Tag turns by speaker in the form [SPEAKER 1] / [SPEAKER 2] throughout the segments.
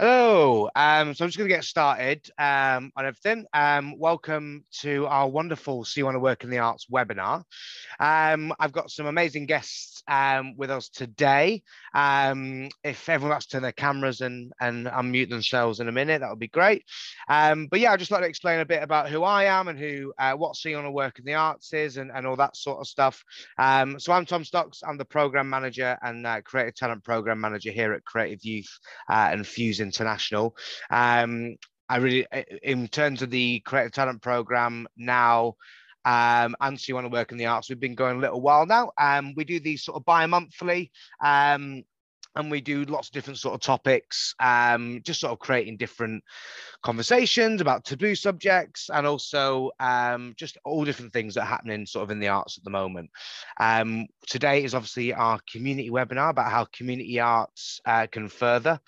[SPEAKER 1] Hello. Um, so I'm just going to get started um, on everything. Um, welcome to our wonderful So You Want to Work in the Arts webinar. Um, I've got some amazing guests um, with us today. Um, if everyone wants to turn their cameras and, and unmute themselves in a minute, that would be great. But yeah, I'd just like to explain a bit about who I am and who uh, what So You Want to Work in the Arts is and, and all that sort of stuff. so I'm Tom Stocks. I'm the program manager and uh, creative talent program manager here at Creative Youth uh, and Fuse International. Um, I really, in terms of the creative talent program now, um, and so you want to work in the arts, we've been going a little while now. Um, we do these sort of bi-monthly. Um, and we do lots of different sort of topics, um, just sort of creating different conversations about taboo subjects and also um, just all different things that are happening sort of in the arts at the moment. Um, today is obviously our community webinar about how community arts uh, can further.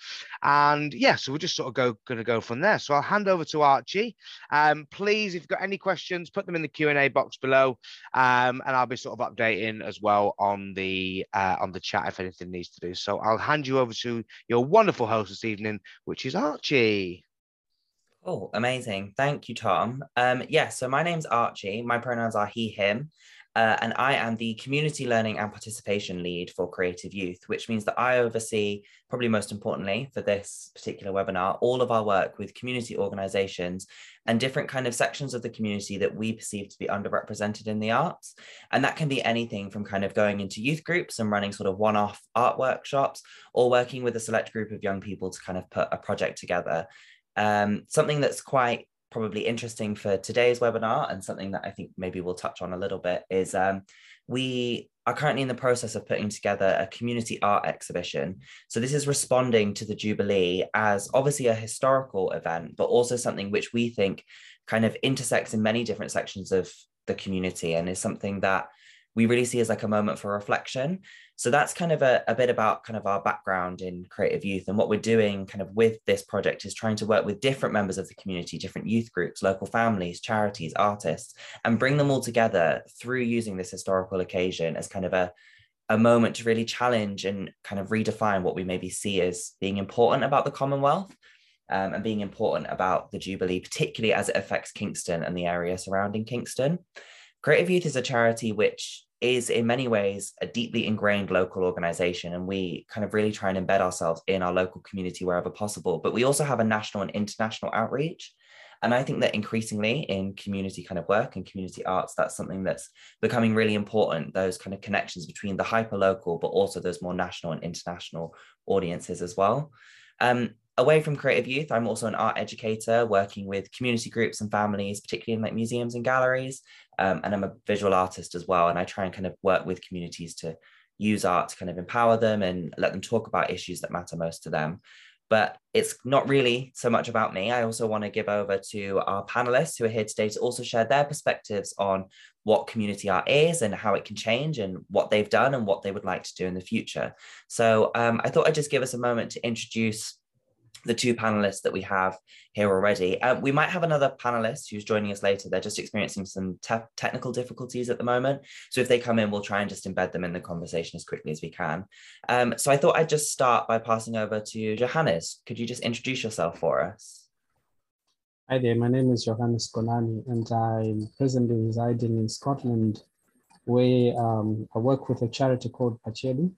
[SPEAKER 1] And yeah, so we're just sort of go going to go from there. So I'll hand over to Archie. Um, please, if you've got any questions, put them in the Q&A box below um, and I'll be sort of updating as well on the uh, on the chat if anything needs to do. So I'll hand you over to your wonderful host this evening, which is Archie.
[SPEAKER 2] Oh, amazing. Thank you, Tom. Um, yeah, so my name's Archie. My pronouns are he, him. Uh, and I am the community learning and participation lead for Creative Youth, which means that I oversee, probably most importantly for this particular webinar, all of our work with community organizations and different kind of sections of the community that we perceive to be underrepresented in the arts. And that can be anything from kind of going into youth groups and running sort of one-off art workshops or working with a select group of young people to kind of put a project together. Um, something that's quite probably interesting for today's webinar and something that I think maybe we'll touch on a little bit is um, we are currently in the process of putting together a community art exhibition. So this is responding to the Jubilee as obviously a historical event, but also something which we think kind of intersects in many different sections of the community and is something that we really see as like a moment for reflection. So that's kind of a, a bit about kind of our background in creative youth and what we're doing kind of with this project is trying to work with different members of the community, different youth groups, local families, charities, artists, and bring them all together through using this historical occasion as kind of a, a moment to really challenge and kind of redefine what we maybe see as being important about the Commonwealth. Um, and being important about the Jubilee, particularly as it affects Kingston and the area surrounding Kingston. Creative Youth is a charity which is in many ways a deeply ingrained local organization and we kind of really try and embed ourselves in our local community wherever possible. But we also have a national and international outreach. And i think that increasingly in community kind of work and community arts that's something that's becoming really important those kind of connections between the hyper local but also those more national and international audiences as well. Um, away from creative youth i'm also an art educator working with community groups and families particularly in like museums and galleries um, and I'm a visual artist as well. And I try and kind of work with communities to use art to kind of empower them and let them talk about issues that matter most to them. But it's not really so much about me. I also want to give over to our panelists who are here today to also share their perspectives on what community art is and how it can change and what they've done and what they would like to do in the future. So um, I thought I'd just give us a moment to introduce the two panelists that we have here already. Um, we might have another panelist who's joining us later. They're just experiencing some te technical difficulties at the moment. So if they come in, we'll try and just embed them in the conversation as quickly as we can. Um, so I thought I'd just start by passing over to Johannes. Could you just introduce yourself for us?
[SPEAKER 3] Hi there, my name is Johannes Konani and I'm presently residing in Scotland where um, I work with a charity called Pacheli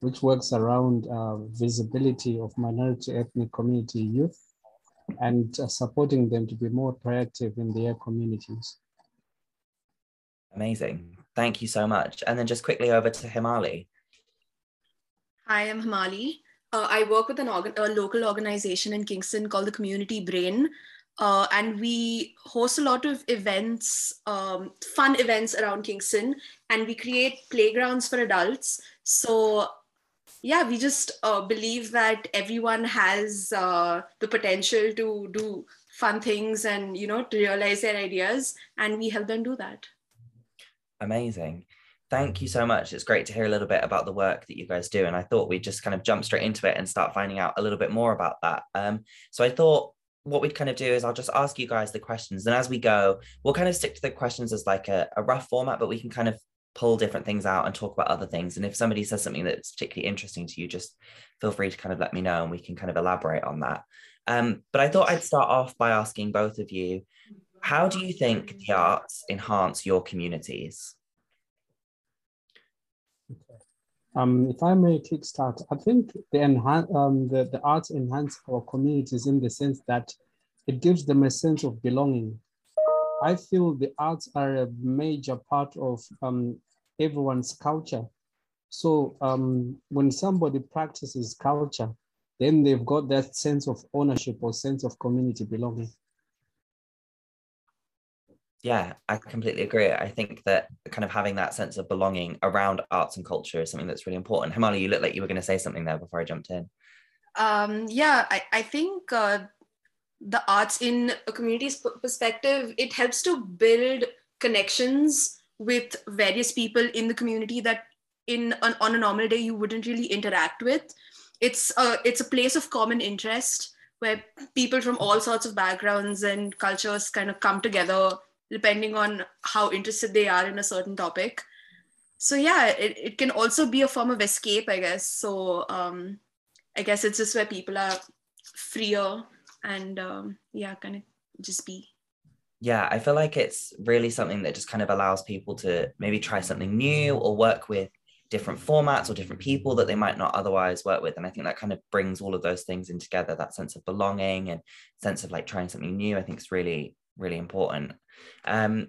[SPEAKER 3] which works around uh, visibility of minority ethnic community youth and uh, supporting them to be more proactive in their communities.
[SPEAKER 2] Amazing. Thank you so much. And then just quickly over to Himali.
[SPEAKER 4] Hi, I'm Himali. Uh, I work with an organ- a local organization in Kingston called the Community Brain. Uh, and we host a lot of events, um, fun events around Kingston, and we create playgrounds for adults. So yeah we just uh, believe that everyone has uh, the potential to do fun things and you know to realize their ideas and we help them do that.
[SPEAKER 2] Amazing. Thank you so much. It's great to hear a little bit about the work that you guys do and i thought we'd just kind of jump straight into it and start finding out a little bit more about that. Um, so i thought what we'd kind of do is I'll just ask you guys the questions. And as we go, we'll kind of stick to the questions as like a, a rough format, but we can kind of pull different things out and talk about other things. And if somebody says something that's particularly interesting to you, just feel free to kind of let me know and we can kind of elaborate on that. Um, but I thought I'd start off by asking both of you, how do you think the arts enhance your communities?
[SPEAKER 3] Um, if I may kickstart, I think the, enhan- um, the, the arts enhance our communities in the sense that it gives them a sense of belonging. I feel the arts are a major part of um, everyone's culture. So um, when somebody practices culture, then they've got that sense of ownership or sense of community belonging.
[SPEAKER 2] Yeah, I completely agree. I think that kind of having that sense of belonging around arts and culture is something that's really important. Himali, you look like you were going to say something there before I jumped in.
[SPEAKER 4] Um, yeah, I, I think uh, the arts in a community's perspective, it helps to build connections with various people in the community that in an, on a normal day you wouldn't really interact with. It's a, it's a place of common interest where people from all sorts of backgrounds and cultures kind of come together depending on how interested they are in a certain topic so yeah it, it can also be a form of escape i guess so um i guess it's just where people are freer and um yeah kind of just be
[SPEAKER 2] yeah i feel like it's really something that just kind of allows people to maybe try something new or work with different formats or different people that they might not otherwise work with and i think that kind of brings all of those things in together that sense of belonging and sense of like trying something new i think is really really important. Um,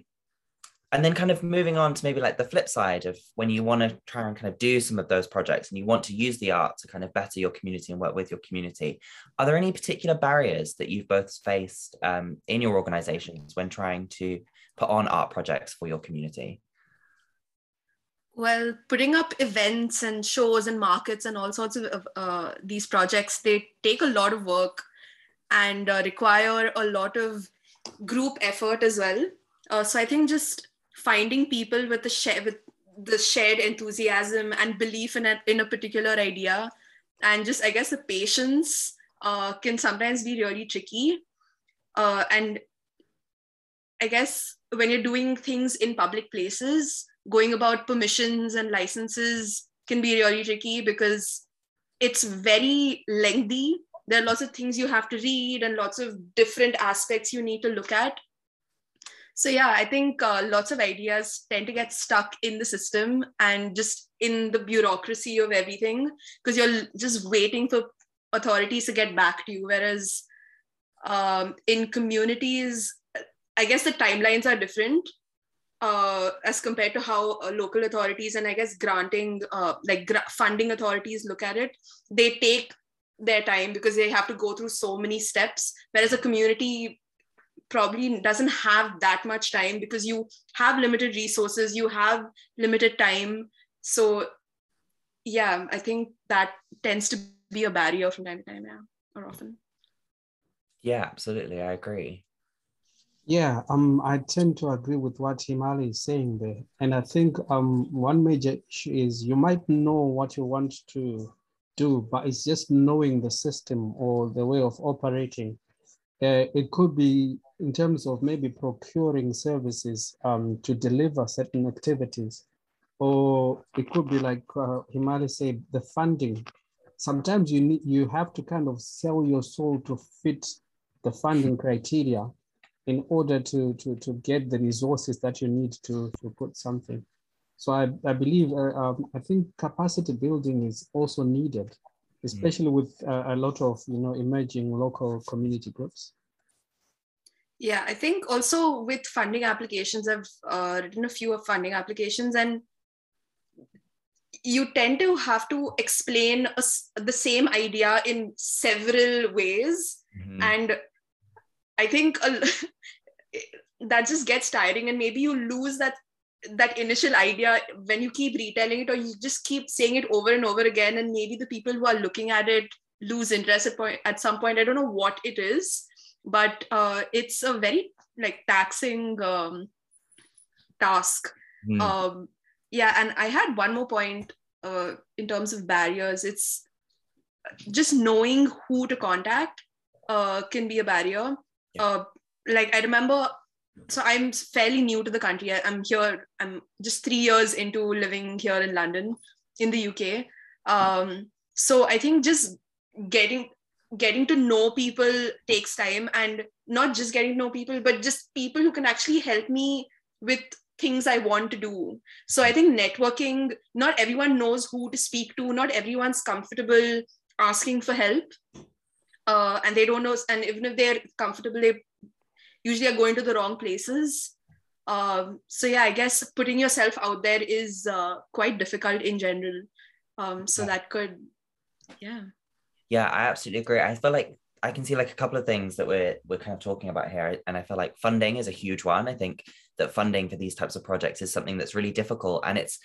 [SPEAKER 2] and then kind of moving on to maybe like the flip side of when you want to try and kind of do some of those projects and you want to use the art to kind of better your community and work with your community are there any particular barriers that you've both faced um, in your organizations when trying to put on art projects for your community
[SPEAKER 4] well putting up events and shows and markets and all sorts of uh, these projects they take a lot of work and uh, require a lot of group effort as well. Uh, so I think just finding people with the share with the shared enthusiasm and belief in a, in a particular idea, and just I guess the patience uh, can sometimes be really tricky. Uh, and I guess when you're doing things in public places, going about permissions and licenses can be really tricky because it's very lengthy. There are lots of things you have to read and lots of different aspects you need to look at so yeah i think uh, lots of ideas tend to get stuck in the system and just in the bureaucracy of everything because you're just waiting for authorities to get back to you. Whereas um, in communities i guess the timelines are different uh, as compared to how uh, local authorities and i guess granting uh, like gra- funding authorities look at it they take their time because they have to go through so many steps. Whereas a community probably doesn't have that much time because you have limited resources you have limited time so yeah i think that tends to be a barrier from time to time yeah or often
[SPEAKER 2] yeah absolutely i agree
[SPEAKER 3] yeah, um, I tend to agree with what Himali is saying there. And I think um, one major issue is you might know what you want to do, but it's just knowing the system or the way of operating. Uh, it could be in terms of maybe procuring services um, to deliver certain activities, or it could be like uh, Himali said, the funding. Sometimes you need you have to kind of sell your soul to fit the funding criteria in order to to to get the resources that you need to to put something. So I, I believe, uh, um, I think capacity building is also needed, especially mm. with uh, a lot of, you know, emerging local community groups.
[SPEAKER 4] Yeah, I think also with funding applications, I've uh, written a few of funding applications and you tend to have to explain a, the same idea in several ways. Mm-hmm. And I think a, that just gets tiring and maybe you lose that that initial idea when you keep retelling it or you just keep saying it over and over again and maybe the people who are looking at it lose interest at, point, at some point i don't know what it is but uh, it's a very like taxing um, task mm. um, yeah and i had one more point uh, in terms of barriers it's just knowing who to contact uh, can be a barrier yeah. uh, like i remember so I'm fairly new to the country. I, am here. I'm just three years into living here in London, in the UK. Um, so I think just getting getting to know people takes time, and not just getting to know people, but just people who can actually help me with things I want to do. So I think networking. Not everyone knows who to speak to. Not everyone's comfortable asking for help. Uh, and they don't know and even if they're comfortable they usually are going to the wrong places. Um, so yeah, I guess putting yourself out there is uh, quite difficult in general. Um, so yeah. that could, yeah.
[SPEAKER 2] Yeah, I absolutely agree. I feel like I can see like a couple of things that we're we're kind of talking about here, and I feel like funding is a huge one. I think that funding for these types of projects is something that's really difficult, and it's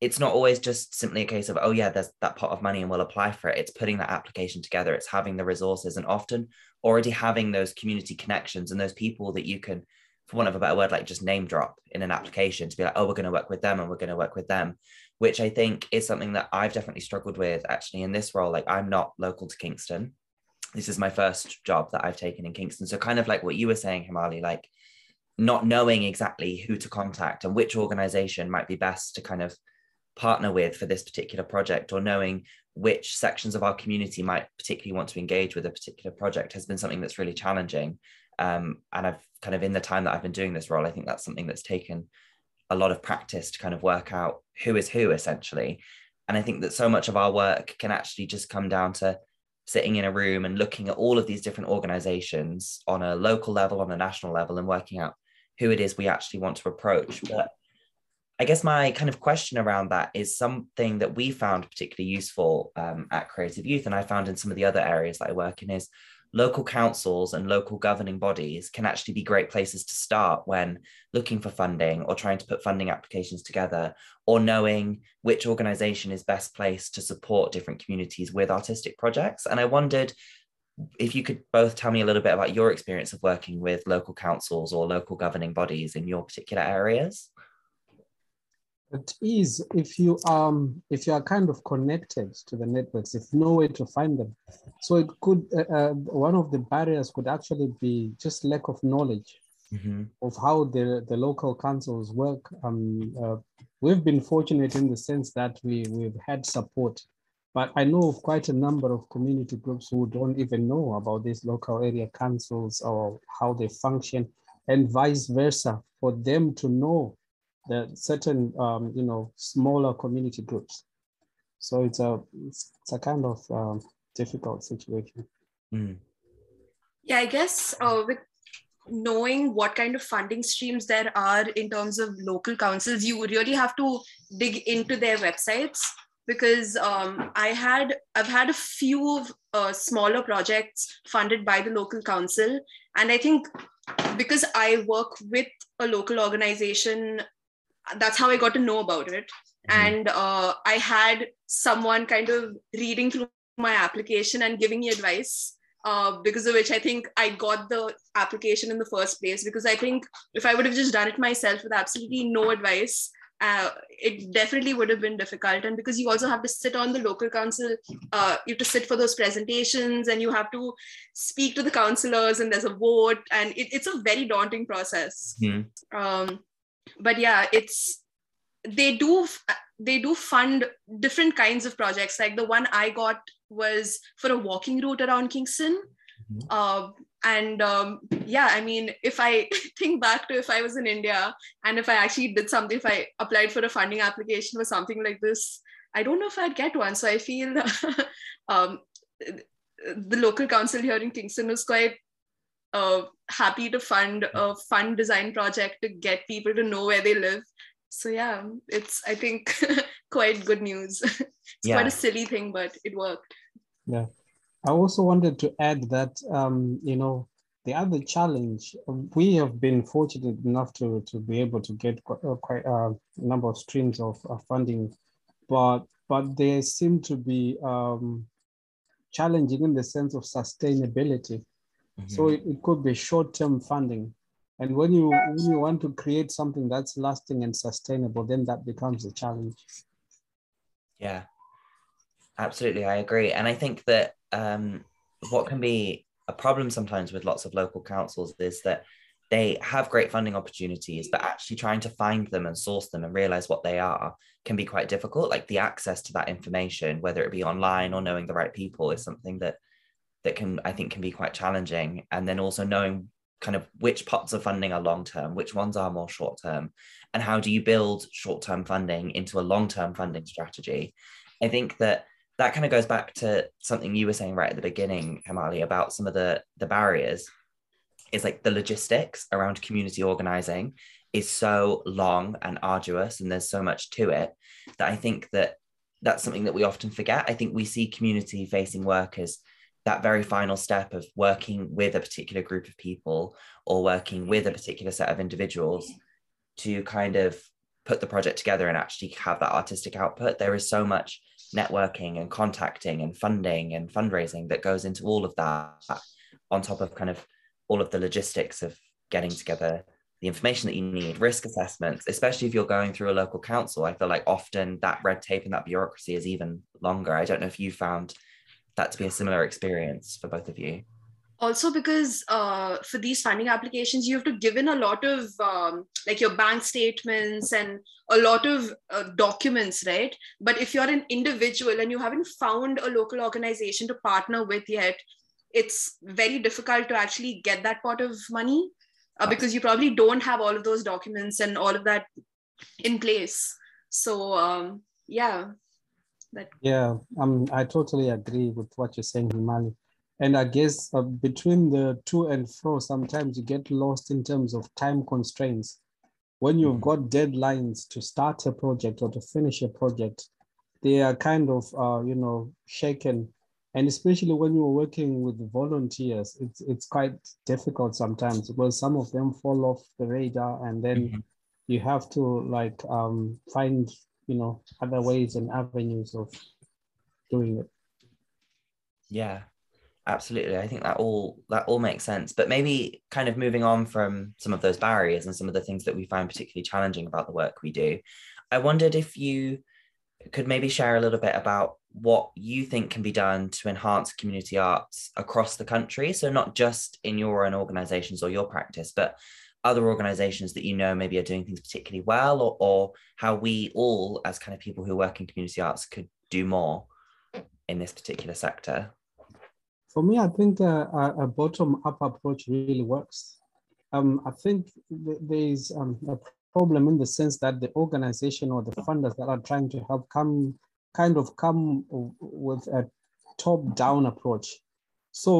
[SPEAKER 2] it's not always just simply a case of oh yeah there's that pot of money and we'll apply for it it's putting that application together it's having the resources and often already having those community connections and those people that you can for want of a better word like just name drop in an application to be like oh we're going to work with them and we're going to work with them which i think is something that i've definitely struggled with actually in this role. Like i'm not local to kingston. This is my first job that i've taken in kingston. So kind of like what you were saying himali like not knowing exactly who to contact and which organization might be best to kind of partner with for this particular project or knowing which sections of our community might particularly want to engage with a particular project has been something that's really challenging um, and i've kind of in the time that i've been doing this role i think that's something that's taken a lot of practice to kind of work out who is who essentially. And i think that so much of our work can actually just come down to sitting in a room and looking at all of these different organizations on a local level on a national level and working out who it is we actually want to approach. But I guess my kind of question around that is something that we found particularly useful um, at Creative Youth, and I found in some of the other areas that I work in is local councils and local governing bodies can actually be great places to start when looking for funding or trying to put funding applications together or knowing which organization is best placed to support different communities with artistic projects. And I wondered if you could both tell me a little bit about your experience of working with local councils or local governing bodies in your particular areas.
[SPEAKER 3] It is if you um if you are kind of connected to the networks, if no way to find them. So it could uh, uh, one of the barriers could actually be just lack of knowledge mm-hmm. of how the the local councils work. Um, uh, we've been fortunate in the sense that we we've had support, but I know of quite a number of community groups who don't even know about these local area councils or how they function, and vice versa. For them to know the certain um, you know smaller community groups. So it's a it's, it's a kind of um, difficult situation.
[SPEAKER 2] Mm.
[SPEAKER 4] Yeah, I guess uh, with knowing what kind of funding streams there are in terms of local councils, you really have to dig into their websites because um, I had I've had a few uh, smaller projects funded by the local council, and I think because I work with a local organization that's how I got to know about it. Mm-hmm. And uh, I had someone kind of reading through my application and giving me advice. Uh, because of which I think I got the application in the first place. Because I think if I would have just done it myself with absolutely no advice, uh, it definitely would have been difficult. And because you also have to sit on the local council, uh, you have to sit for those presentations and you have to speak to the councillors and there's a vote. And it, it's a very daunting process.
[SPEAKER 2] Mm.
[SPEAKER 4] Um, but yeah it's they do they do fund different kinds of projects. Like the one i got was for a walking route around kingston. Mm-hmm. uh, and um, yeah i mean if i think back to if i was in india and if i actually did something if i applied for a funding application for something like this i don't know if i'd get one. So i feel um, the local council here in kingston was quite uh, happy to fund a fun design project to get people to know where they live. So yeah, it's I think quite good news. it's yeah. quite a silly thing, but it worked.
[SPEAKER 3] Yeah, I also wanted to add that um, you know the other challenge we have been fortunate enough to to be able to get uh, quite, a number of streams of funding, but but they seem to be um, challenging in the sense of sustainability Mm-hmm. So it, it could be short-term funding. And when you when you want to create something that's lasting and sustainable, then that becomes a challenge.
[SPEAKER 2] Yeah, absolutely, I agree. And I think that um, what can be a problem sometimes with lots of local councils is that they have great funding opportunities, but actually trying to find them and source them and realize what they are can be quite difficult. Like the access to that information, whether it be online or knowing the right people, is something that that can I think can be quite challenging. And then also knowing kind of which pots of funding are long term, which ones are more short term, and how do you build short term funding into a long term funding strategy. I think that that kind of goes back to something you were saying right at the beginning, Himali, about some of the the barriers. Is like the logistics around community organizing is so long and arduous, and there's so much to it that I think that that's something that we often forget. I think we see community facing workers that very final step of working with a particular group of people or working with a particular set of individuals to kind of put the project together and actually have that artistic output. There is so much networking and contacting and funding and fundraising that goes into all of that on top of kind of all of the logistics of getting together the information that you need, risk assessments, especially if you're going through a local council. I feel like often that red tape and that bureaucracy is even longer. I don't know if you found that to be a similar experience for both of you.
[SPEAKER 4] Also because uh, for these funding applications you have to give in a lot of um, like your bank statements and a lot of uh, documents right? But if you're an individual and you haven't found a local organization to partner with yet it's very difficult to actually get that pot of money uh, because you probably don't have all of those documents and all of that in place. So um, yeah
[SPEAKER 3] that yeah um, i totally agree with what you're saying himali and I guess uh, between the to and fro, sometimes you get lost in terms of time constraints. When you've mm-hmm. got deadlines to start a project or to finish a project, they are kind of, uh, you know, shaken. And especially when you're working with volunteers, it's, it's quite difficult sometimes because some of them fall off the radar and then mm-hmm. you have to like um, find, you know, other ways and avenues of doing it.
[SPEAKER 2] Yeah, absolutely. I think that all that all makes sense. But maybe kind of moving on from some of those barriers and some of the things that we find particularly challenging about the work we do i wondered if you could maybe share a little bit about what you think can be done to enhance community arts across the country. So not just in your own organizations or your practice but other organizations that you know maybe are doing things particularly well or, or how we all as kind of people who work in community arts could do more in this particular sector
[SPEAKER 3] for me, I think a, a bottom-up approach really works. Um, I think th there's um, a problem in the sense that the organization or the funders that are trying to help come kind of come with a top-down approach. So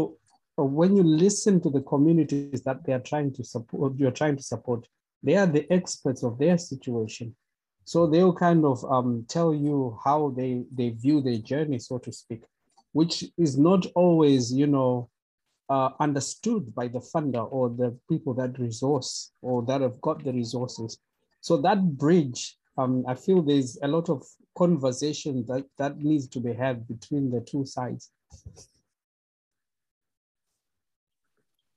[SPEAKER 3] when you listen to the communities that they are trying to support, you're trying to support, they are the experts of their situation. So they'll kind of um, tell you how they, they view their journey, so to speak which is not always, you know, uh, understood by the funder or the people that resource or that have got the resources. So that bridge, um, I feel there's a lot of conversation that, that needs to be had between the two sides.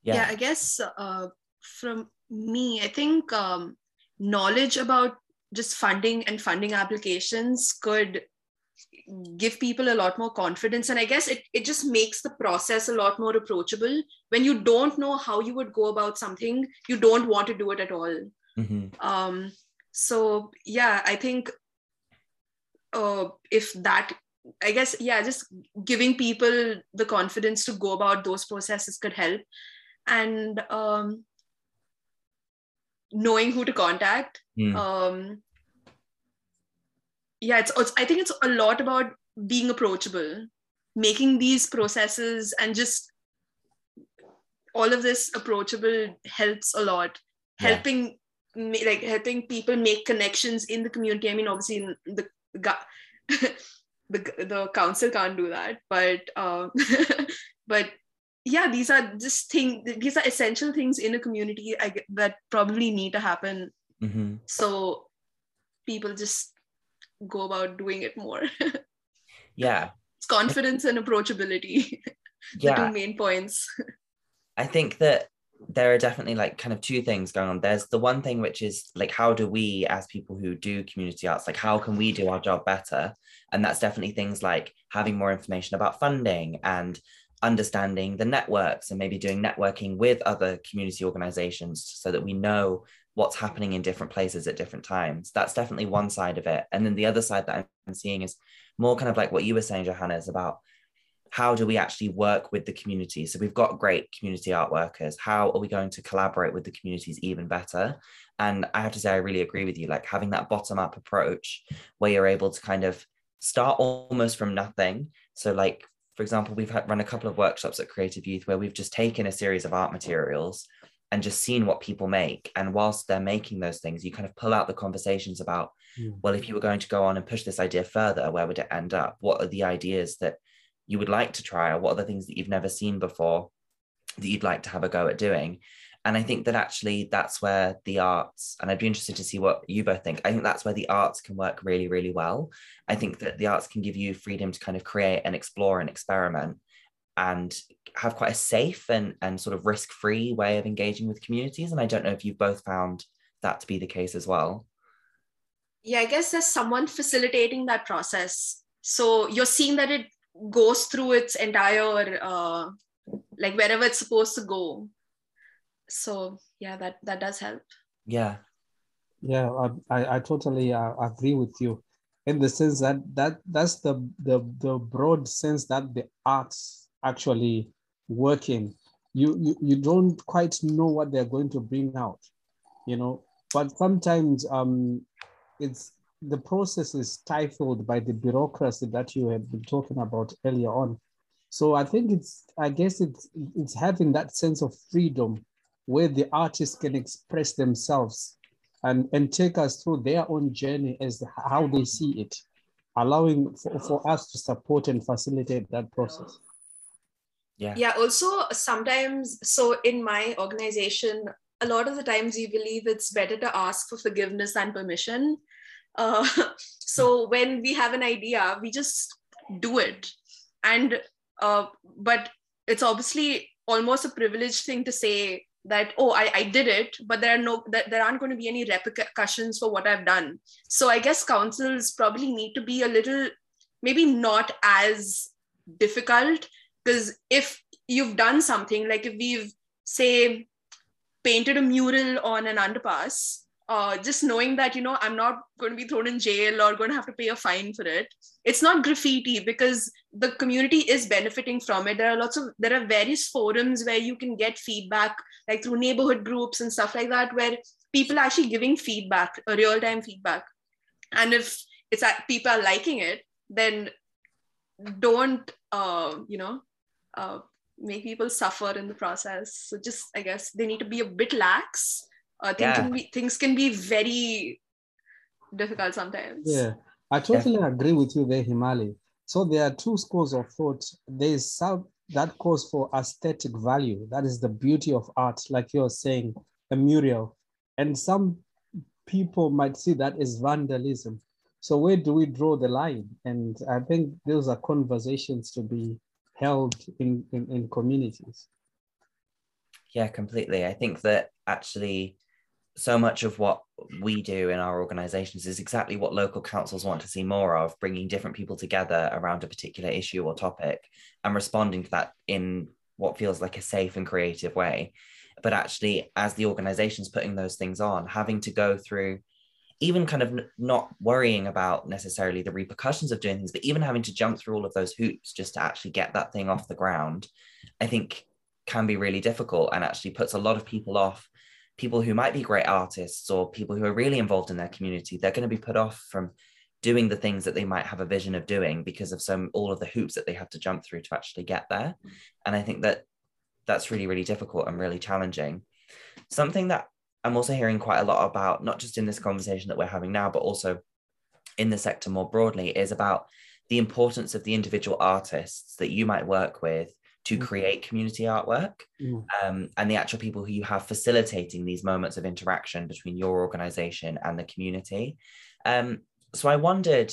[SPEAKER 4] Yeah, yeah I guess uh, from me, I think um, knowledge about just funding and funding applications could give people a lot more confidence. And i guess it, it just makes the process a lot more approachable. When you don't know how you would go about something you don't want to do it at all. Mm-hmm. um, so yeah i think uh, if that i guess yeah just giving people the confidence to go about those processes could help and um, knowing who to contact mm. um, yeah it's, it's i think it's a lot about being approachable making these processes and just all of this approachable helps a lot yeah. helping like helping people make connections in the community i mean obviously the the, the council can't do that but uh, but yeah these are just things these are essential things in a community I, that probably need to happen mm-hmm. so people just go about doing it more.
[SPEAKER 2] yeah.
[SPEAKER 4] It's confidence and approachability. the yeah. two main points.
[SPEAKER 2] I think that there are definitely like kind of two things going on. There's the one thing which is like, how do we, as people who do community arts, like, how can we do our job better? And that's definitely things like having more information about funding and understanding the networks and maybe doing networking with other community organizations so that we know what's happening in different places at different times. That's definitely one side of it. And then the other side that I'm seeing is more kind of like what you were saying, Johanna, is about how do we actually work with the community? So we've got great community art workers. How are we going to collaborate with the communities even better? And I have to say, I really agree with you. Like having that bottom up approach where you're able to kind of start almost from nothing. So, like, for example, we've had, run a couple of workshops at Creative Youth where we've just taken a series of art materials and just seen what people make. And whilst they're making those things, you kind of pull out the conversations about, mm. well, if you were going to go on and push this idea further, where would it end up? What are the ideas that you would like to try, or what are the things that you've never seen before that you'd like to have a go at doing? And I think that actually that's where the arts, and I'd be interested to see what you both think. I think that's where the arts can work really, really well. I think that the arts can give you freedom to kind of create and explore and experiment and have quite a safe and, and sort of risk free way of engaging with communities. And I don't know if you've both found that to be the case as well.
[SPEAKER 4] Yeah, I guess there's someone facilitating that process. So you're seeing that it goes through its entire uh, like wherever it's supposed to go so yeah that that does help.
[SPEAKER 2] Yeah.
[SPEAKER 3] Yeah i i totally uh, agree with you. In the sense that that that's the the the broad sense that the arts actually working you you, you don't quite know what they're going to bring out you know? But sometimes um it's the process is stifled by the bureaucracy that you have been talking about earlier on. So I think it's, I guess it's, it's having that sense of freedom where the artists can express themselves and, and take us through their own journey as how they see it, allowing for, for us to support and facilitate that process.
[SPEAKER 2] Yeah.
[SPEAKER 4] Yeah. Also, sometimes, so in my organization, a lot of the times we believe it's better to ask for forgiveness than permission uh, so when we have an idea, we just do it. And uh, but it's obviously almost a privileged thing to say that oh I, I did it but there are no there aren't going to be any repercussions for what i've done. So i guess councils probably need to be a little maybe not as difficult because if you've done something like if we've say painted a mural on an underpass uh, just knowing that you know i'm not going to be thrown in jail or going to have to pay a fine for it. It's not graffiti because the community is benefiting from it. There are lots of there are various forums where you can get feedback like through neighborhood groups and stuff like that where people are actually giving feedback real time feedback. And if it's people are liking it then don't uh, you know uh, make people suffer in the process. So just i guess they need to be a bit lax uh, things, yeah. can be, things can be very difficult sometimes.
[SPEAKER 3] Yeah, I totally yeah. agree with you there, Himali. So there are two schools of thought. There is some that calls for aesthetic value. That is the beauty of art, like you're saying, a mural. And some people might see that as vandalism. So where do we draw the line? And I think those are conversations to be held in, in, in communities.
[SPEAKER 2] Yeah, completely. I think that actually so much of what we do in our organizations is exactly what local councils want to see more of bringing different people together around a particular issue or topic and responding to that in what feels like a safe and creative way. But actually as the organization's putting those things on having to go through even kind of not worrying about necessarily the repercussions of doing things but even having to jump through all of those hoops just to actually get that thing off the ground i think can be really difficult and actually puts a lot of people off people who might be great artists or people who are really involved in their community, they're going to be put off from doing the things that they might have a vision of doing because of some all of the hoops that they have to jump through to actually get there. Mm. And I think that that's really, really difficult and really challenging. Something that I'm also hearing quite a lot about, not just in this conversation that we're having now, but also in the sector more broadly, is about the importance of the individual artists that you might work with to mm. create community artwork mm. um, and the actual people who you have facilitating these moments of interaction between your organization and the community. Um, so I wondered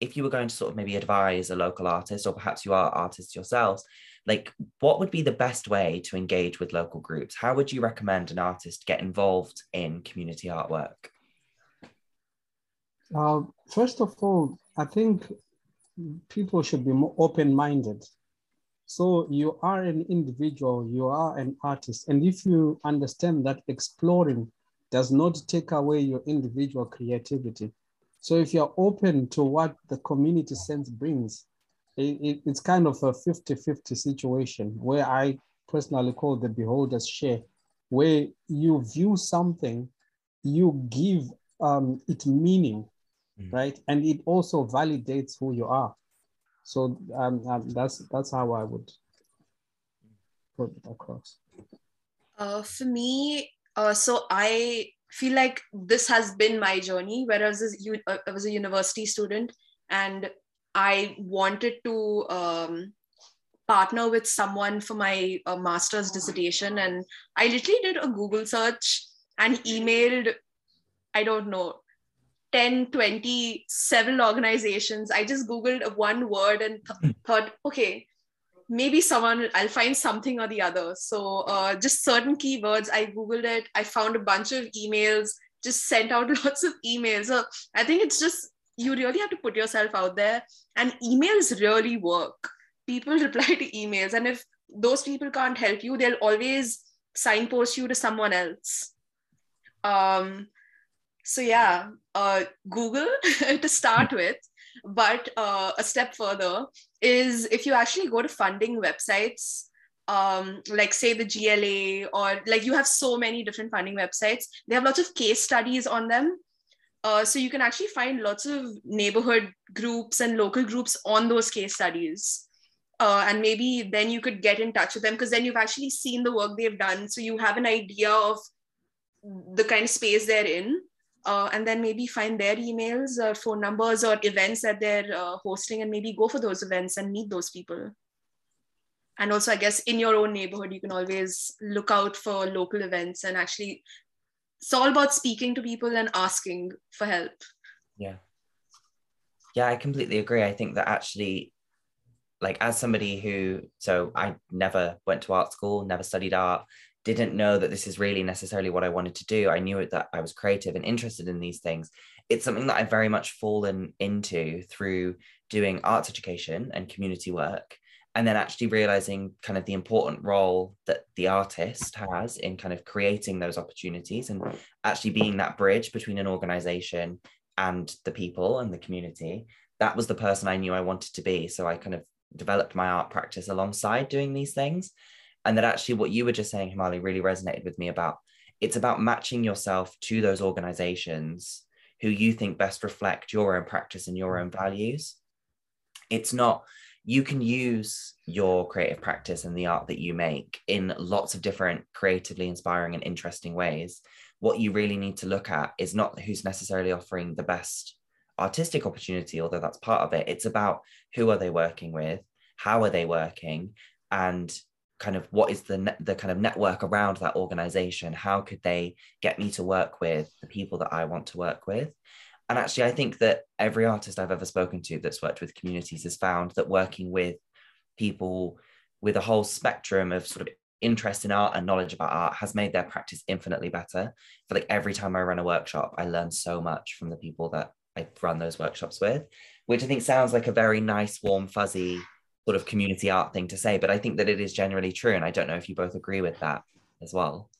[SPEAKER 2] if you were going to sort of maybe advise a local artist, or perhaps you are artists yourselves, like what would be the best way to engage with local groups? How would you recommend an artist get involved in community artwork?
[SPEAKER 3] Uh, first of all, I think people should be more open minded So you are an individual, you are an artist. And if you understand that exploring does not take away your individual creativity. So if you're open to what the community sense brings, it, it, it's kind of a 50-50 situation where I personally call the beholder's share, where you view something, you give um, it meaning, mm. right? And it also validates who you are. So um, um, that's that's how I would put it across.
[SPEAKER 4] Uh, for me, uh, so I feel like this has been my journey. Whereas uh, I was a university student, and I wanted to um, partner with someone for my uh, master's dissertation, and I literally did a Google search and emailed, I don't know, 10 20 several organizations. I just googled one word and th- hmm. thought okay maybe someone i'll find something or the other. So uh, just certain keywords i googled it. I found a bunch of emails just sent out lots of emails. So i think it's just you really have to put yourself out there. And emails really work. People reply to emails. And if those people can't help you they'll always signpost you to someone else. Um, so yeah, uh, Google to start with, but uh, a step further is if you actually go to funding websites, um, like say the GLA or like you have so many different funding websites, they have lots of case studies on them. Uh, so you can actually find lots of neighborhood groups and local groups on those case studies. Uh, and maybe then you could get in touch with them because then you've actually seen the work they've done. So you have an idea of the kind of space they're in uh, and then maybe find their emails or phone numbers or events that they're uh, hosting and maybe go for those events and meet those people. And also i guess in your own neighborhood you can always look out for local events and actually it's all about speaking to people and asking for help.
[SPEAKER 2] Yeah. Yeah i completely agree. I think that actually like as somebody who so i never went to art school never studied art didn't know that this is really necessarily what I wanted to do. I knew that I was creative and interested in these things. It's something that I've very much fallen into through doing arts education and community work. And then actually realizing kind of the important role that the artist has in kind of creating those opportunities and actually being that bridge between an organization and the people and the community. That was the person I knew I wanted to be. So I kind of developed my art practice alongside doing these things and that actually what you were just saying himali really resonated with me about. It's about matching yourself to those organizations who you think best reflect your own practice and your own values. It's not you can use your creative practice and the art that you make in lots of different creatively inspiring and interesting ways. What you really need to look at is not who's necessarily offering the best artistic opportunity although that's part of it. It's about who are they working with how are they working and kind of what is the the kind of network around that organization? How could they get me to work with the people that i want to work with? And actually i think that every artist i've ever spoken to that's worked with communities has found that working with people with a whole spectrum of sort of interest in art and knowledge about art has made their practice infinitely better. For like every time i run a workshop i learn so much from the people that i run those workshops with which i think sounds like a very nice warm fuzzy sort of community art thing to say, but I think that it is generally true. And I don't know if you both agree with that as well.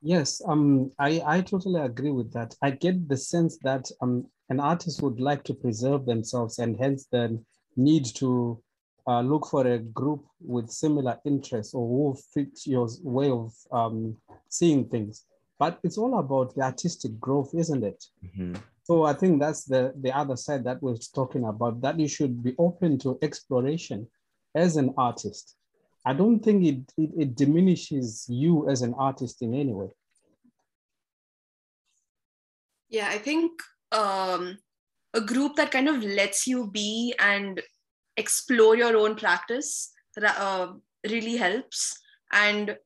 [SPEAKER 3] Yes, um, I, I totally agree with that. I get the sense that um, an artist would like to preserve themselves and hence then need to uh, look for a group with similar interests or who fit your way of um, seeing things. But it's all about the artistic growth, isn't it? Mm-hmm. So I think that's the, the other side that we're talking about, that you should be open to exploration as an artist. I don't think it, it, it diminishes you as an artist in any way.
[SPEAKER 4] Yeah, I think um, a group that kind of lets you be and explore your own practice uh, really helps. And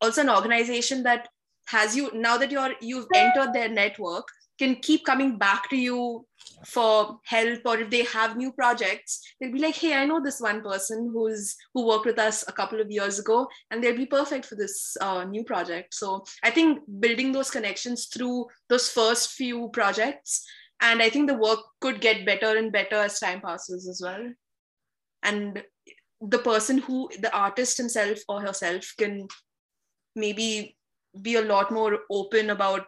[SPEAKER 4] also an organization that has you now that you're you've entered their network can keep coming back to you for help or if they have new projects they'll be like hey i know this one person who's who worked with us a couple of years ago and they'll be perfect for this uh, new project. So i think building those connections through those first few projects and i think the work could get better and better as time passes as well. And the person who the artist himself or herself can maybe be a lot more open about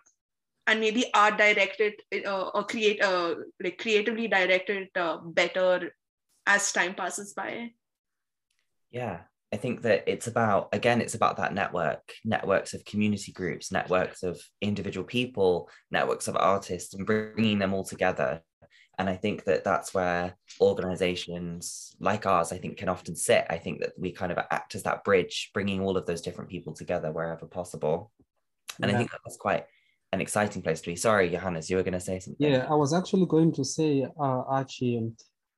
[SPEAKER 4] and maybe art directed uh, or create uh, like creatively directed uh, better as time passes by.
[SPEAKER 2] Yeah i think that it's about again it's about that network networks of community groups networks of individual people networks of artists and bringing them all together. And i think that that's where organizations like ours i think can often sit. I think that we kind of act as that bridge bringing all of those different people together wherever possible. And yeah. i think that's quite an exciting place to be sorry johannes you were going to say something
[SPEAKER 3] yeah i was actually going to say uh, archie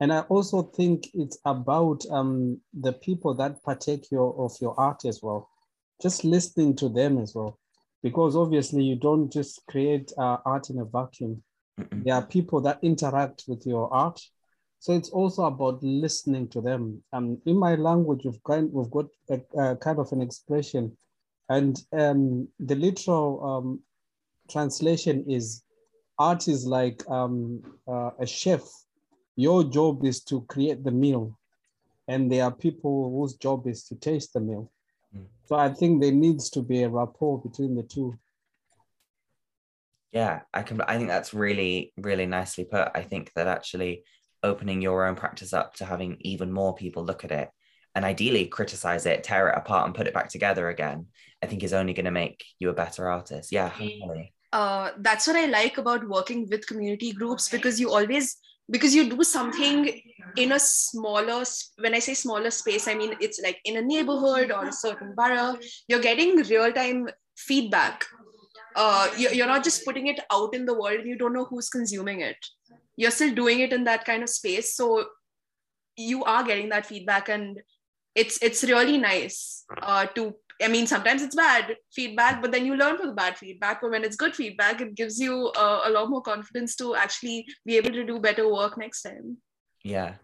[SPEAKER 3] and i also think it's about um, the people that partake your, of your art as well just listening to them as well because obviously you don't just create uh, art in a vacuum Mm-mm. There are people that interact with your art. So it's also about listening to them. Um, in my language, we've, kind, we've got a, a kind of an expression, and um, the literal um, translation is art is like um, uh, a chef. Your job is to create the meal, and there are people whose job is to taste the meal. Mm. So I think there needs to be a rapport between the two
[SPEAKER 2] yeah i can i think that's really really nicely put i think that actually opening your own practice up to having even more people look at it and ideally criticize it tear it apart and put it back together again i think is only going to make you a better artist yeah
[SPEAKER 4] uh, that's what i like about working with community groups because you always because you do something in a smaller when i say smaller space i mean it's like in a neighborhood or a certain borough you're getting real time feedback. Uh, you're not just putting it out in the world and you don't know who's consuming it. You're still doing it in that kind of space so you are getting that feedback and it's it's really nice uh, to i mean sometimes it's bad feedback but then you learn from the bad feedback but when it's good feedback it gives you uh, a lot more confidence to actually be able to do better work next time
[SPEAKER 2] yeah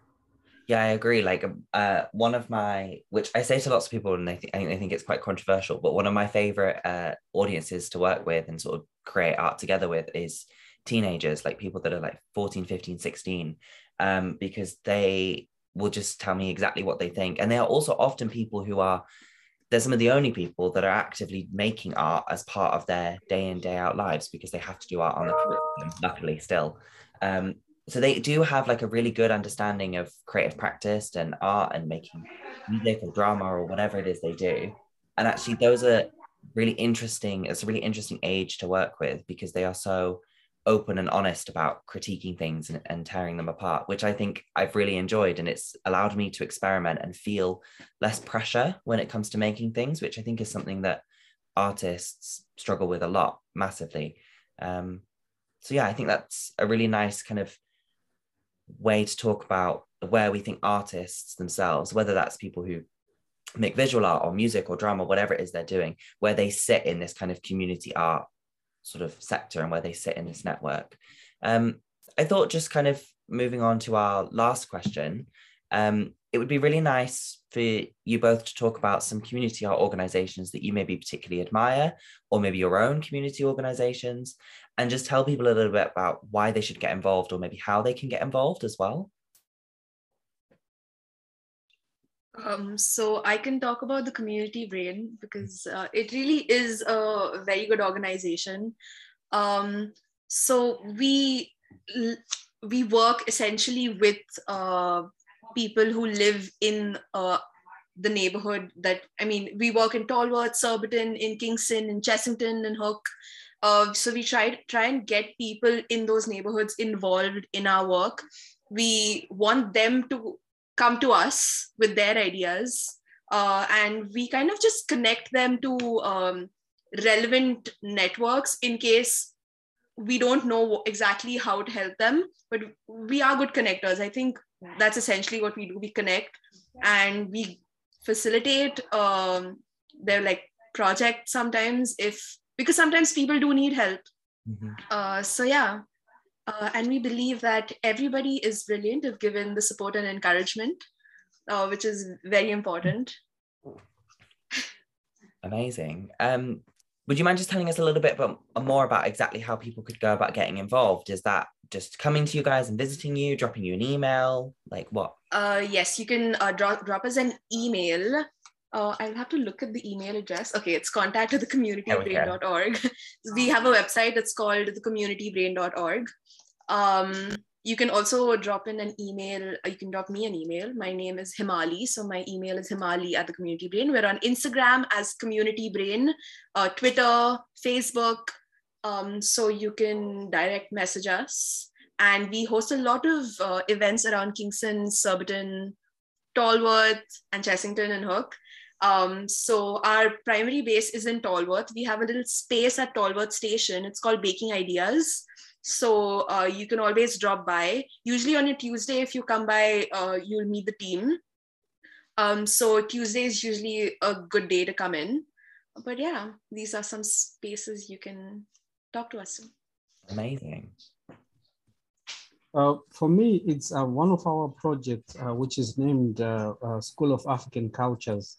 [SPEAKER 2] yeah, I agree. Like, um, uh, one of my, which I say to lots of people, and they, th- I think they think it's quite controversial, but one of my favorite uh, audiences to work with and sort of create art together with is teenagers, like people that are like 14, 15, 16, um, because they will just tell me exactly what they think. And they are also often people who are, they're some of the only people that are actively making art as part of their day in, day out lives because they have to do art on the curriculum, luckily still. Um, so they do have like a really good understanding of creative practice and art and making music or drama or whatever it is they do and actually those are really interesting it's a really interesting age to work with because they are so open and honest about critiquing things and, and tearing them apart which i think i've really enjoyed. And it's allowed me to experiment and feel less pressure when it comes to making things which i think is something that artists struggle with a lot massively. Um, so yeah i think that's a really nice kind of way to talk about where we think artists themselves, whether that's people who make visual art or music or drama, whatever it is they're doing, where they sit in this kind of community art sort of sector and where they sit in this network. Um, I thought just kind of moving on to our last question, um, it would be really nice for you both to talk about some community art organizations that you maybe particularly admire, or maybe your own community organizations, and just tell people a little bit about why they should get involved or maybe how they can get involved as well.
[SPEAKER 4] Um, so I can talk about the Community Brain because uh, it really is a very good organization. Um, so we we work essentially with uh, people who live in uh, the neighborhood that I mean, we work in Tolworth, Surbiton, in Kingston, in Chessington, and Hook. Uh, so we try try and get people in those neighborhoods involved in our work. We want them to come to us with their ideas, uh, and we kind of just connect them to um, relevant networks in case we don't know exactly how to help them. But we are good connectors. I think that's essentially what we do. We connect and we facilitate um, their like project sometimes if because sometimes people do need help. Mm-hmm. Uh, so yeah, uh, and we believe that everybody is brilliant if given the support and encouragement, uh, which is very important.
[SPEAKER 2] Amazing. Um, would you mind just telling us a little bit about, more about exactly how people could go about getting involved? Is that just coming to you guys and visiting you, dropping you an email? Like what?
[SPEAKER 4] Uh, yes, you can uh, drop, drop us an email. Uh, I'll have to look at the email address. Okay, it's contact at thecommunitybrain.org. we have a website that's called thecommunitybrain.org. Um, you can also drop in an email. Uh, you can drop me an email. My name is Himali. So my email is Himali at the Community Brain. We're on Instagram as Community Brain, uh, Twitter, Facebook, um, so you can direct message us. And we host a lot of uh, events around Kingston, Surbiton, Tolworth, and Chessington and Hook. Um, so our primary base is in Tolworth. We have a little space at Tolworth Station. It's called Baking Ideas. So uh, you can always drop by. Usually on a Tuesday, if you come by, uh, you'll meet the team. Um, so Tuesday is usually a good day to come in. But yeah, these are some spaces you can talk to us.
[SPEAKER 2] Amazing.
[SPEAKER 3] Uh, for me, it's uh, one of our projects, uh, which is named uh, uh, School of African Cultures.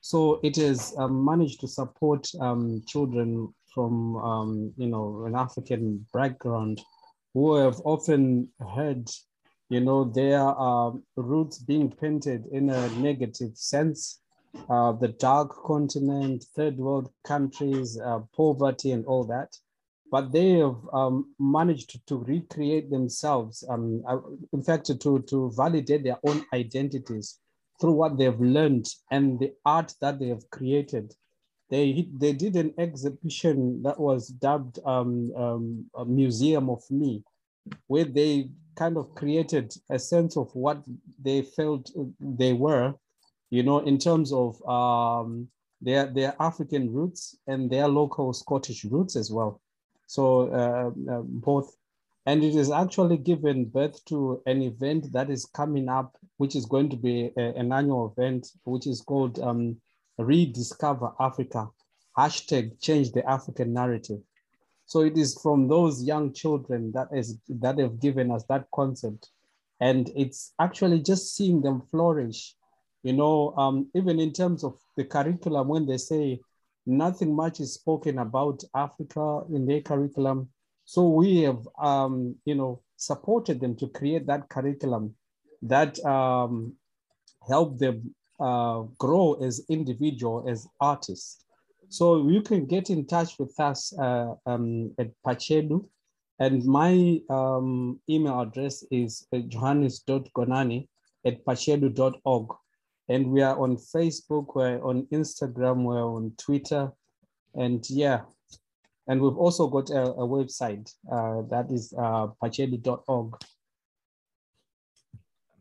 [SPEAKER 3] So it has um, managed to support um, children from, um, you know, an African background who have often heard, you know, their um, roots being painted in a negative sense. Uh, the dark continent, third world countries, poverty and all that but they have um, managed to, to, recreate themselves, um, uh, in fact, to, to validate their own identities through what they've learned and the art that they have created. They, they did an exhibition that was dubbed um, um a Museum of Me, where they kind of created a sense of what they felt they were, you know, in terms of um, their, their African roots and their local Scottish roots as well. So uh, uh, both, and it is actually given birth to an event that is coming up, which is going to be a, an annual event, which is called um, Rediscover Africa, hashtag change the African narrative. So it is from those young children that is that have given us that concept. And it's actually just seeing them flourish, you know, um, even in terms of the curriculum, when they say nothing much is spoken about Africa in their curriculum. So we have, um, you know, supported them to create that curriculum that um, help them uh, grow as individual, as artists. So you can get in touch with us uh, um, at Pachedu. And my um, email address is johannes.gonani at pachedu.org. And we are on Facebook, we're on Instagram, we're on Twitter. And yeah, and we've also got a, a website uh, that is uh, pachedu.org.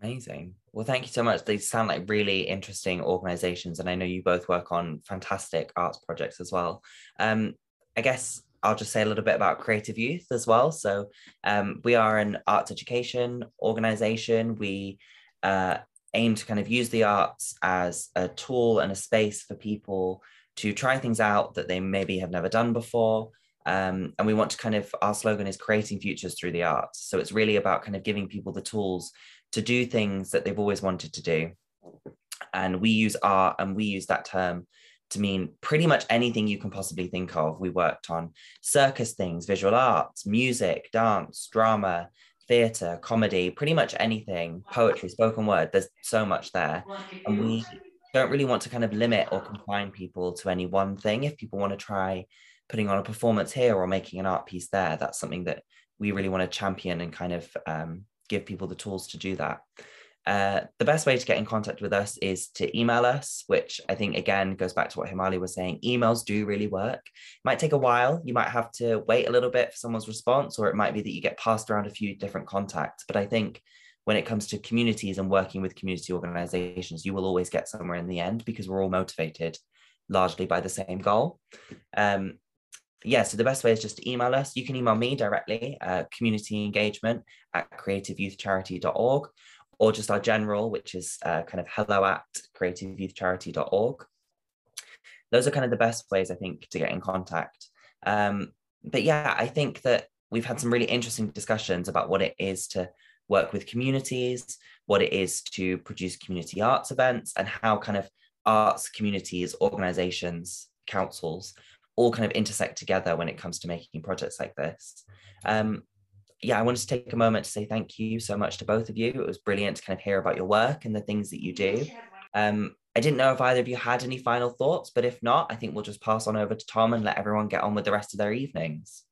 [SPEAKER 2] Amazing. Well, thank you so much. They sound like really interesting organizations. And I know you both work on fantastic arts projects as well. Um, I guess I'll just say a little bit about Creative Youth as well. So um, we are an arts education organization. We uh, aim to kind of use the arts as a tool and a space for people to try things out that they maybe have never done before. Um, and we want to kind of, our slogan is creating futures through the arts. So it's really about kind of giving people the tools to do things that they've always wanted to do. And we use art and we use that term to mean pretty much anything you can possibly think of. We worked on circus things, visual arts, music, dance, drama, theatre, comedy, pretty much anything, poetry, spoken word. There's so much there. And we don't really want to kind of limit or confine people to any one thing. If people want to try putting on a performance here or making an art piece there, that's something that we really want to champion and kind of um, give people the tools to do that. Uh, the best way to get in contact with us is to email us, which I think again goes back to what Himali was saying. Emails do really work. It might take a while. You might have to wait a little bit for someone's response, or it might be that you get passed around a few different contacts. But I think when it comes to communities and working with community organizations, you will always get somewhere in the end because we're all motivated largely by the same goal. Um, yeah, so the best way is just to email us. You can email me directly, uh, community engagement at creativeyouthcharity.org, or just our general, which is uh, kind of hello at creativeyouthcharity.org. Those are kind of the best ways, I think, to get in contact. Um, but yeah, I think that we've had some really interesting discussions about what it is to work with communities, what it is to produce community arts events, and how kind of arts communities, organizations, councils all kind of intersect together when it comes to making projects like this. Um, yeah, I wanted to take a moment to say thank you so much to both of you. It was brilliant to kind of hear about your work and the things that you do. Um, I didn't know if either of you had any final thoughts, but if not, I think we'll just pass on over to Tom and let everyone get on with the rest of their evenings.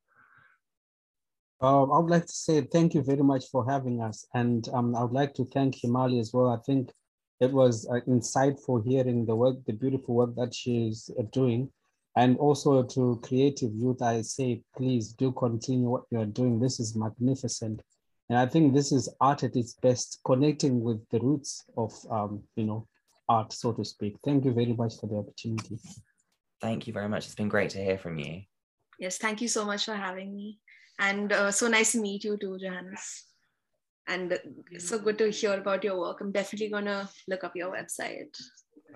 [SPEAKER 3] Um, I would like to say thank you very much for having us. And um, I would like to thank Himali as well. I think it was uh, insightful hearing the work, the beautiful work that she's uh, doing. And also to creative youth, I say, please do continue what you're doing. This is magnificent. And I think this is art at its best, connecting with the roots of, um, you know, art, so to speak. Thank you very much for the opportunity.
[SPEAKER 2] Thank you very much. It's been great to hear from you.
[SPEAKER 4] Yes, thank you so much for having me. And uh, so nice to meet you too, Johannes. And so good to hear about your work. I'm definitely going to look up your website.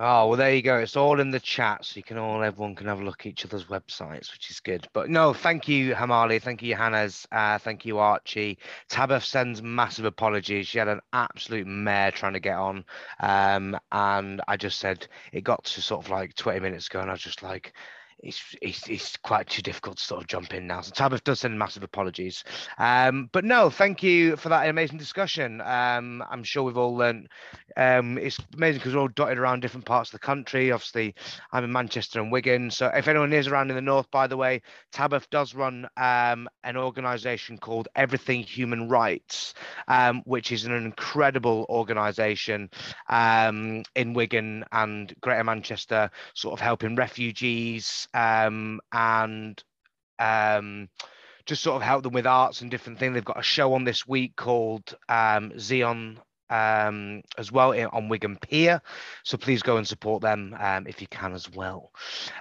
[SPEAKER 1] Oh well, there you go. It's all in the chat, so you can all everyone can have a look at each other's websites, which is good. But no, thank you, Himali. Thank you, Johannes. Uh, thank you, Archie. Tabith sends massive apologies. She had an absolute mare trying to get on, um, and I just said it got to sort of like 20 minutes ago, and I was just like, it's, it's, it's quite too difficult to sort of jump in now. So Tabith does send massive apologies. Um, but no, thank you for that amazing discussion. Um, I'm sure we've all learned. Um, it's amazing because we're all dotted around different parts of the country. Obviously, I'm in Manchester and Wigan. So if anyone is around in the north, by the way, Tabith does run um, an organisation called Everything Human Rights, um, which is an incredible organisation um, in Wigan and Greater Manchester, sort of helping refugees um, and um, just sort of help them with arts and different things. They've got a show on this week called um, Xeon um, as well on Wigan Pier. So please go and support them um, if you can as well.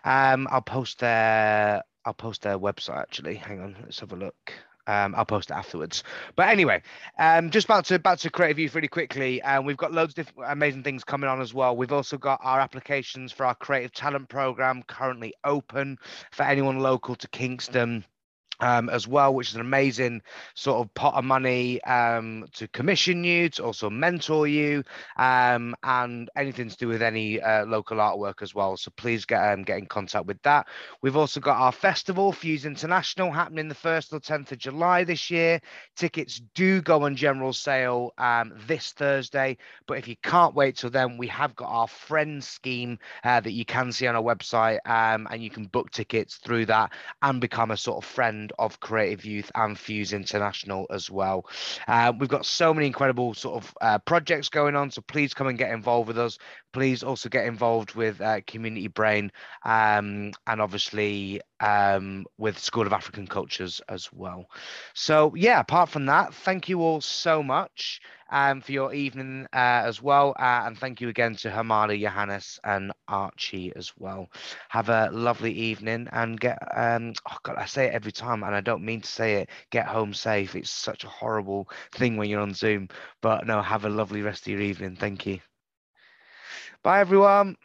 [SPEAKER 1] Um, I'll post their I'll post their website actually. Hang on, let's have a look. Um, I'll post it afterwards. But anyway, um, just back to back to creative youth really quickly. Um, we've got loads of different amazing things coming on as well. We've also got our applications for our creative talent program currently open for anyone local to Kingston um, as well, which is an amazing sort of pot of money um, to commission you, to also mentor you, um, and anything to do with any uh, local artwork as well. So please get um, get in contact with that. We've also got our festival, Fuse International, happening the first or tenth of July this year. Tickets do go on general sale um, this Thursday, but if you can't wait till then, we have got our friends scheme uh, that you can see on our website, um, and you can book tickets through that and become a sort of friend of Creative Youth and Fuse International as well. Uh, we've got so many incredible sort of uh, projects going on, so please come and get involved with us. Please also get involved with uh, Community Brain um, and obviously um, with School of African Cultures as well. So yeah, apart from that, thank you all so much um, for your evening uh, as well. Uh, and thank you again to Himali, Johannes, and Archie as well. Have a lovely evening and get, um, oh God, I say it every time and I don't mean to say it, get home safe. It's such a horrible thing when you're on Zoom. But no, have a lovely rest of your evening. Thank you. Bye, everyone.